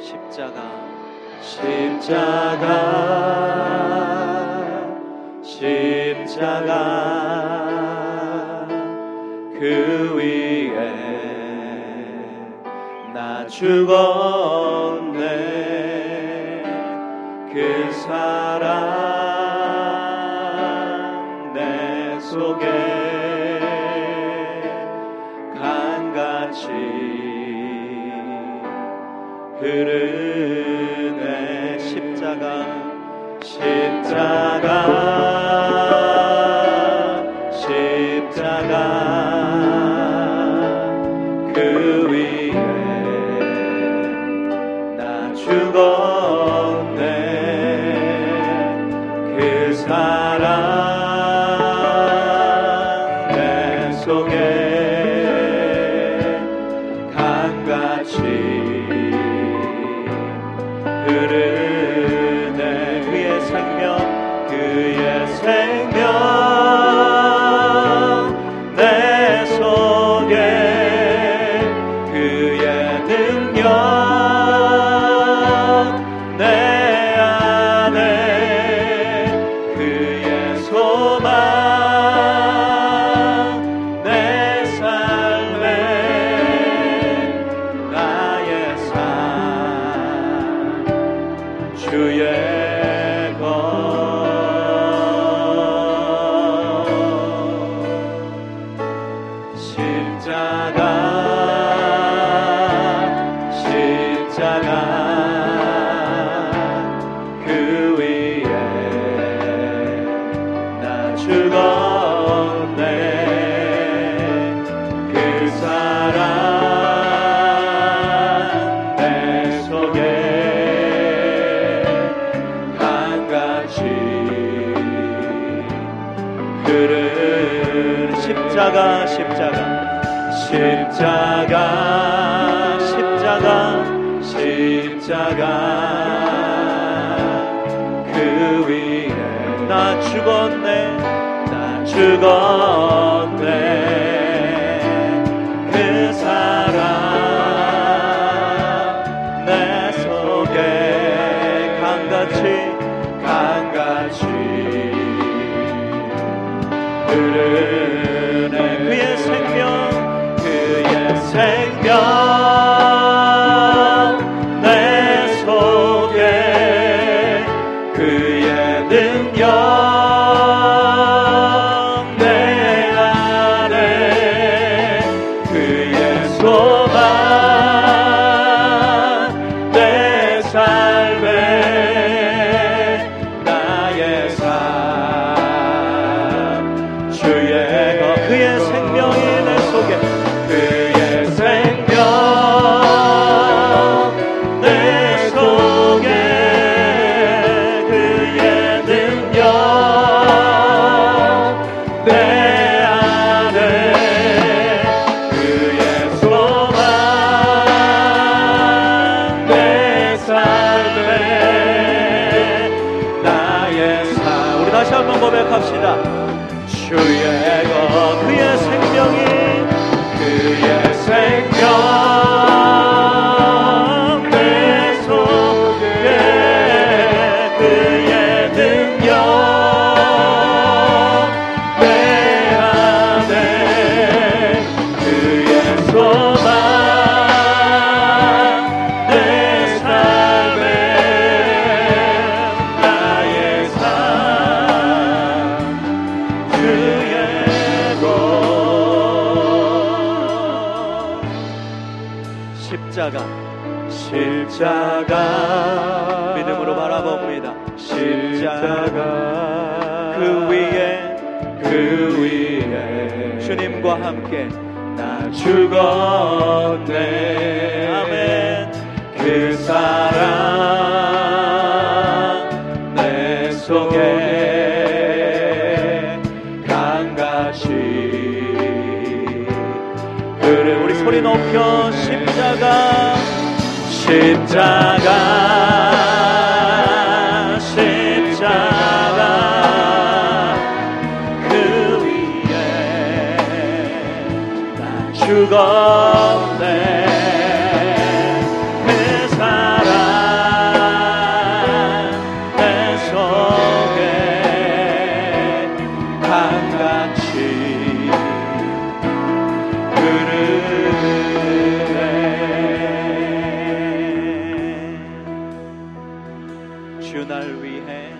십자가. 십자가. 십자가. 그 위에 나 죽어 to the Hallelujah. 십자가 그 위에 나 죽었네 나 죽었네 그 사랑 내 속에 강같이 그래 우리 소리 높여 십자가 십자가 십자가. 그 위에 나 죽어. 날 위해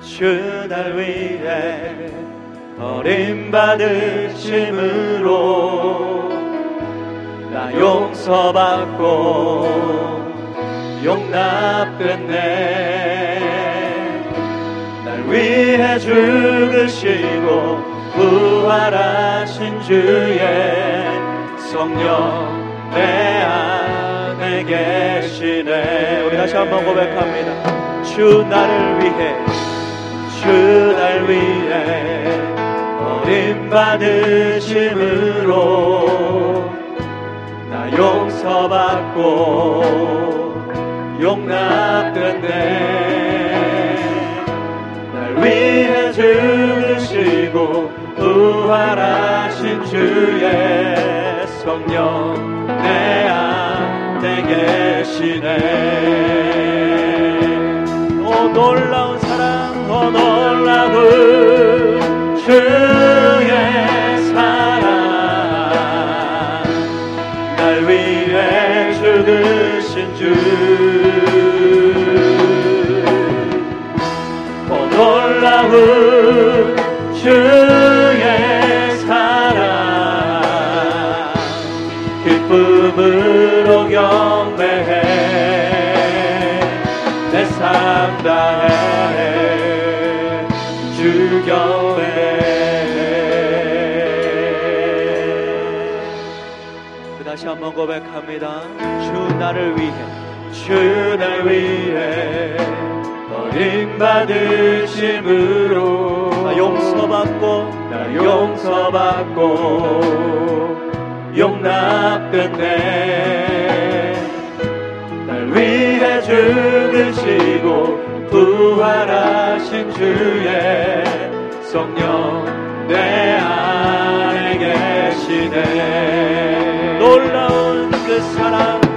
주 날 위해 버림 받으심으로 나 용서받고 용납됐네. 날 위해 죽으시고 부활하신 주의 성령 내 안에 계시네. 우리 다시 한번 고백합니다 주 나를 위해 주 날 위해 버림받으심으로 나 용서받고 용납됐네. 날 위해 죽으시고 부활하신 주의 성령 내 안에 계시네. 오 놀라운 사랑 더 놀라운 주의 사랑. 날 위해 죽으신 주더 놀라운 주 삶 다해 주 경배 우리 다시 한번 고백합니다. 주 나를 위해 주 날 위해 버림받으심으로. 나 용서받고 나 용서받고 용납됐네 날 위해 죽으시고 부활하신 주의 성령 내 안에 계시네. 놀라운 그 사랑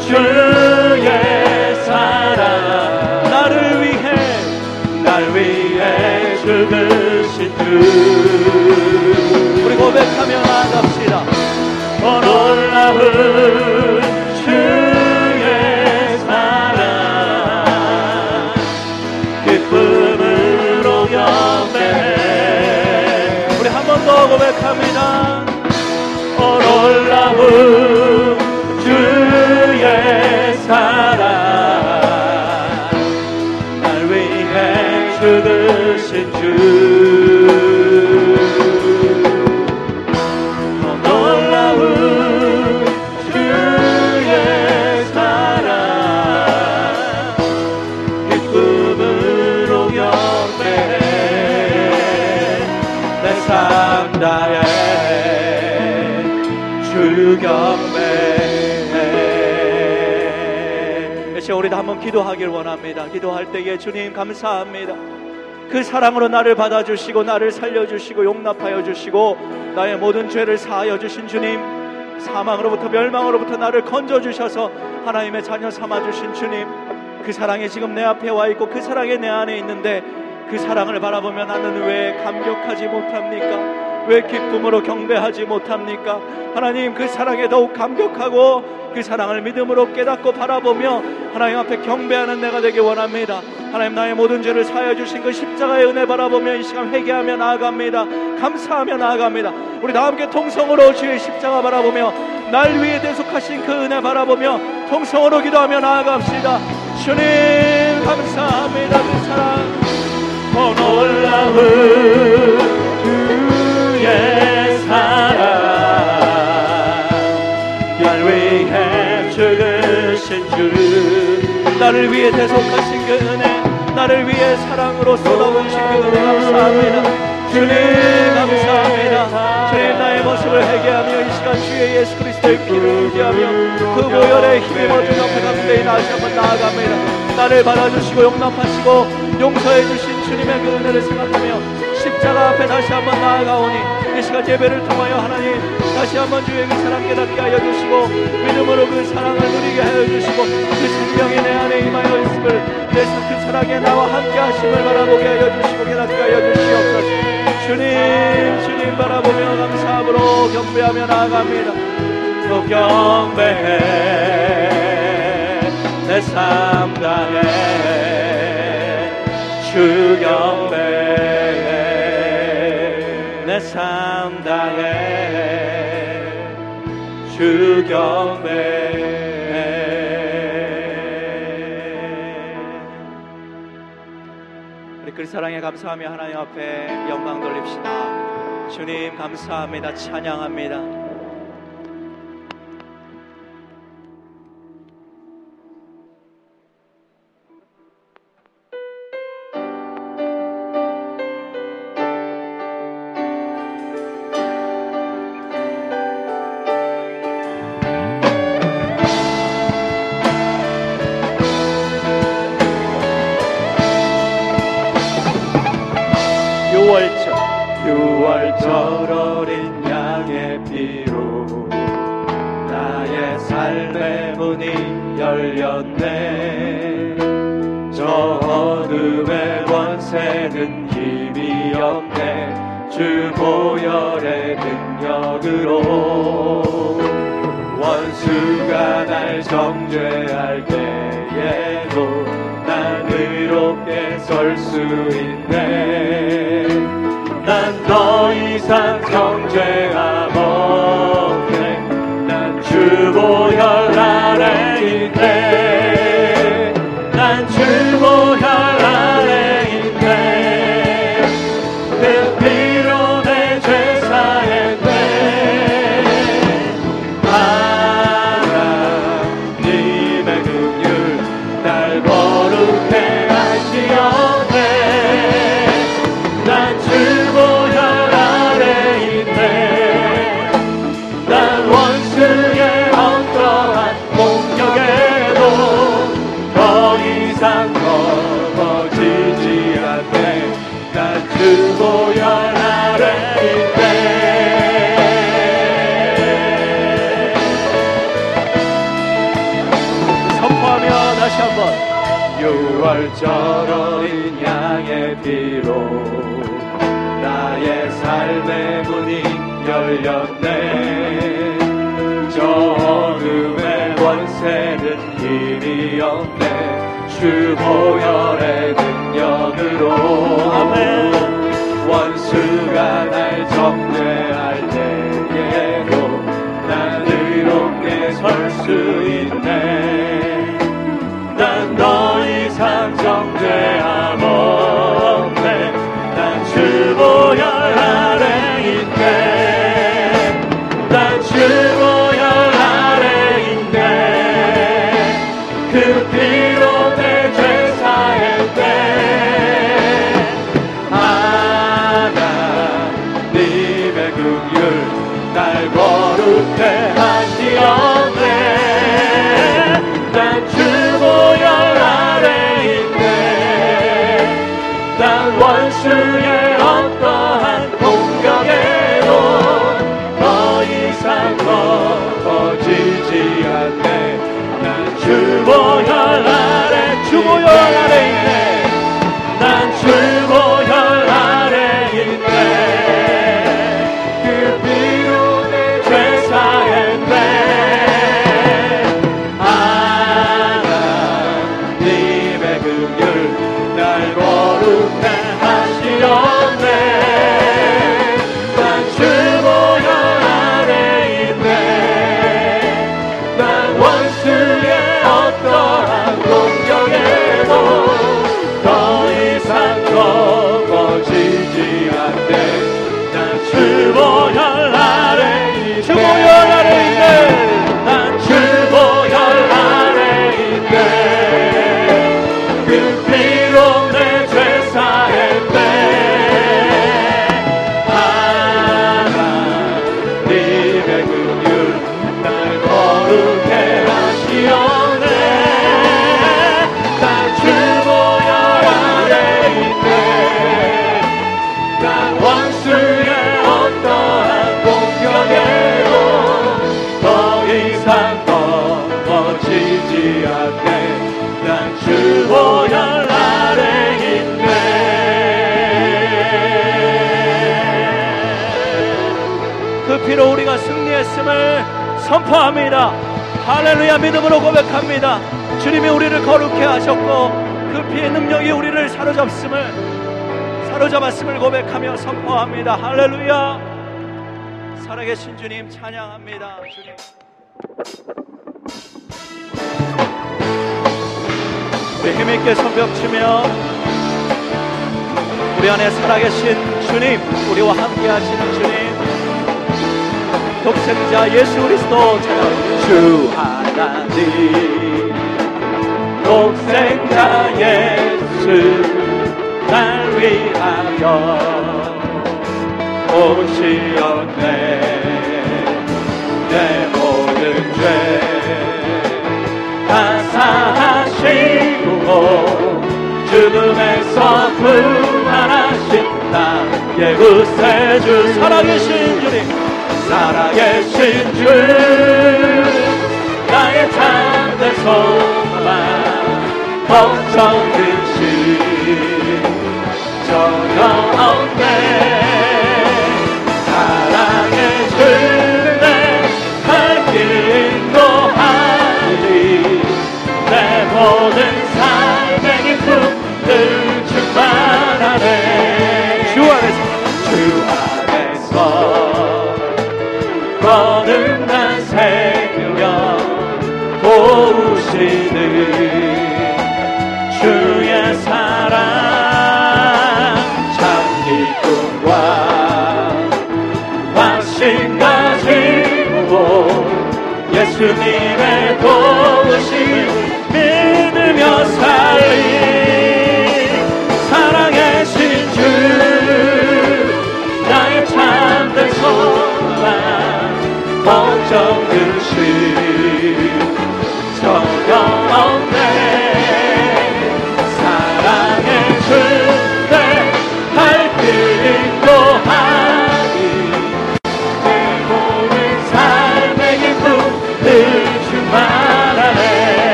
주의 사랑. 나를 위해 날 위해 죽으신 주. 우리 고백하며 나아갑시다. 오 놀라운 주의 사랑. 기쁨으로 경배해 우리 한 번 더 고백합니다. 오 놀라운 우리도 한번 기도하길 원합니다 기도할 때에 주님 감사합니다 그 사랑으로 나를 받아주시고 나를 살려주시고 용납하여 주시고 나의 모든 죄를 사하여 주신 주님 사망으로부터 멸망으로부터 나를 건져주셔서 하나님의 자녀 삼아주신 주님 그 사랑이 지금 내 앞에 와 있고 그 사랑이 내 안에 있는데 그 사랑을 바라보며 나는 왜 감격하지 못합니까? 왜 기쁨으로 경배하지 못합니까? 하나님 그 사랑에 더욱 감격하고 그 사랑을 믿음으로 깨닫고 바라보며 하나님 앞에 경배하는 내가 되기 원합니다. 하나님 나의 모든 죄를 사하여 주신 그 십자가의 은혜 바라보며 이 시간 회개하며 나아갑니다. 감사하며 나아갑니다. 우리 다 함께 통성으로 주의 십자가 바라보며 날 위해 대속하신 그 은혜 바라보며 통성으로 기도하며 나아갑시다. 주님 감사합니다 그 사랑 더 놀라운 나를 위해 대속하신 그 은혜 나를 위해 사랑으로 쏟아부으신 그 은혜 감사합니다. 주님 감사합니다. 주님 나의 모습을 회개하며 이 시간 주의 예수 그리스도의 피를 의지하며 그 보혈의 힘입어 주 옆에 가운데 다시 한번 나아갑니다. 나를 받아주시고 용납하시고 용서해 주신 주님의 그 은혜를 생각하며 십자가 앞에 다시 한번 나아가오니 이 시간 예배를 통하여 하나님 다시 한번 주의 그 사랑 깨닫게 하여 주시고 믿음으로 그 사랑을 누리게 하여 주시고 그 생명이 내 안에 임하여 있음을 그래서 그 사랑에 나와 함께 하심을 바라보게 하여 주시고 깨닫게 하여 주시옵소서. 주님 주님 바라보며 감사함으로 경배하며 나아갑니다. 또 경배해 내 삶 다해 주경 주 경배해 우리 그 사랑에 감사하며 하나님 앞에 영광 돌립시다. 주님 감사합니다. 찬양합니다 능력으로 원수가 날 정죄할 때에도 난 의롭게 설 수 있네. 난 더 이상 정죄 다시 한번. 유월절 어린 양의 피로 나의 삶의 문이 열렸네. 저 어둠의 원세는 힘이 없네. 주 보혈의 능력으로 아멘 원수가 날 정죄할 때에도 난 의롭게 설 수 있네 선포합니다. 할렐루야 믿음으로 고백합니다. 주님이 우리를 거룩해 하셨고 그 피의 능력이 우리를 사로잡음을 사로잡았음을 고백하며 선포합니다. 할렐루야. 살아계신 주님 찬양합니다. 주님. 우리 힘있게 손뼉치며 우리 안에 살아계신 주님, 우리와 함께 하시는 주님, 독생자 예수 그리스도 주 하나님. 독생자 예수 날 위하여 오시었네. 내 모든 죄다 사하시고 죽음에서 나의 구세주 살아계신 주님 살아계신 주 나의 참된 소망. 걱정 근심 전혀 없네 예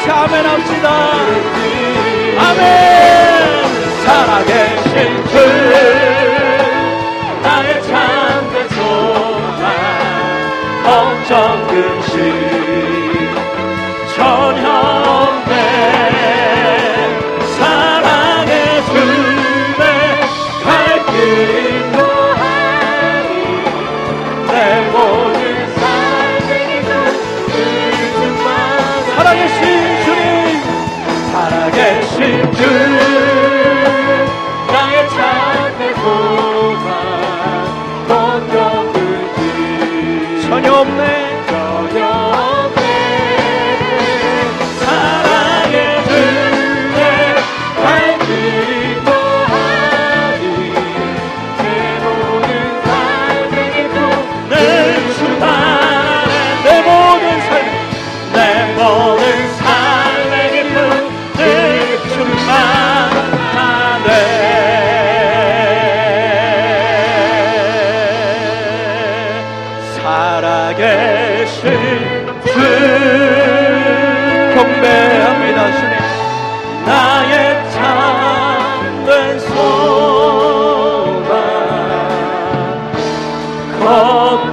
같이 아멘 합시다. 아멘 살아계신 주 나의 참된 소망 걱정 근심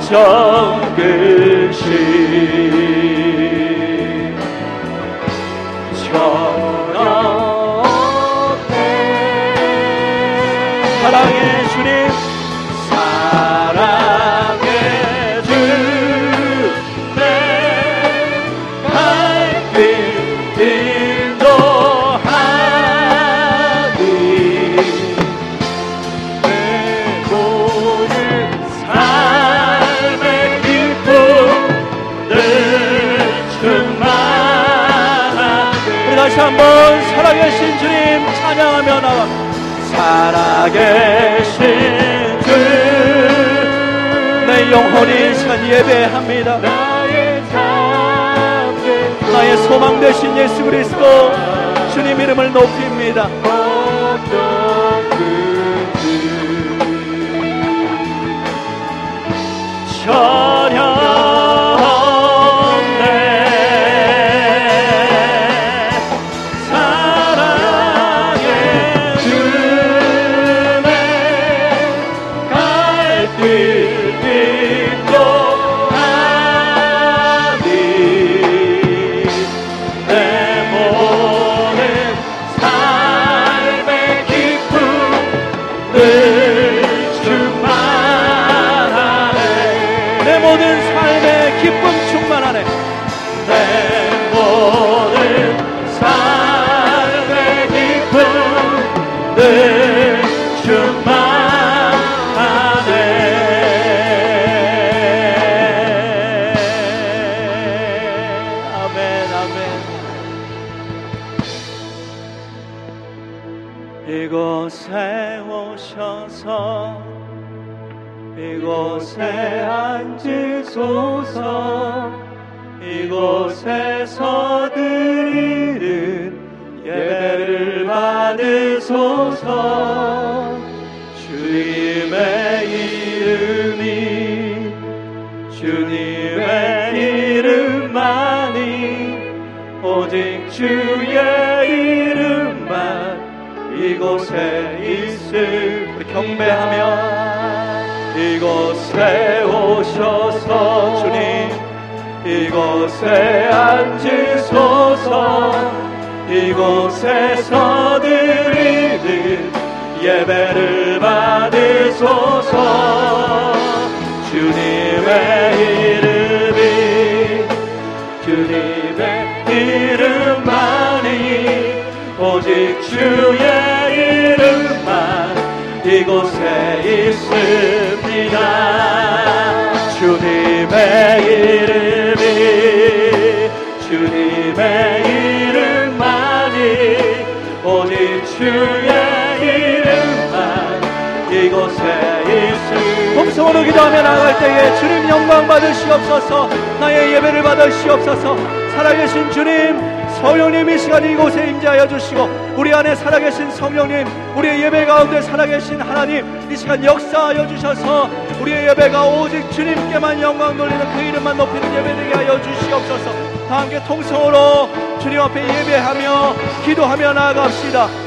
걱정 근 살아계신 주내 영혼이 이 시간 예배합니다. 나의 삶의 나의 소망 되신 예수 그리스도 주님 이름을 높입니다. 어 받으소서. 주님의 이름이 주님의 이름만이 오직 주의 이름만 이곳에 있을 경배하며 이곳에 오셔서 주님 이곳에 앉으소서. 이곳에서 드리는 예배를 받으소서. 주님의 이름이 주님의 이름만이 오직 주의 이름만 이곳에 있습니다. 주님의 이름이 주님의 이름만이 오직 주의 동성으로 기도하며 나아갈 때에 주님 영광 받으시옵소서. 나의 예배를 받으시옵소서. 살아계신 주님 성령님 이 시간 이곳에 임재하여 주시고 우리 안에 살아계신 성령님 우리의 예배 가운데 살아계신 하나님 이 시간 역사하여 주셔서 우리의 예배가 오직 주님께만 영광 돌리는 그 이름만 높이는 예배되게 하여 주시옵소서. 다 함께 통성으로 주님 앞에 예배하며 기도하며 나아갑시다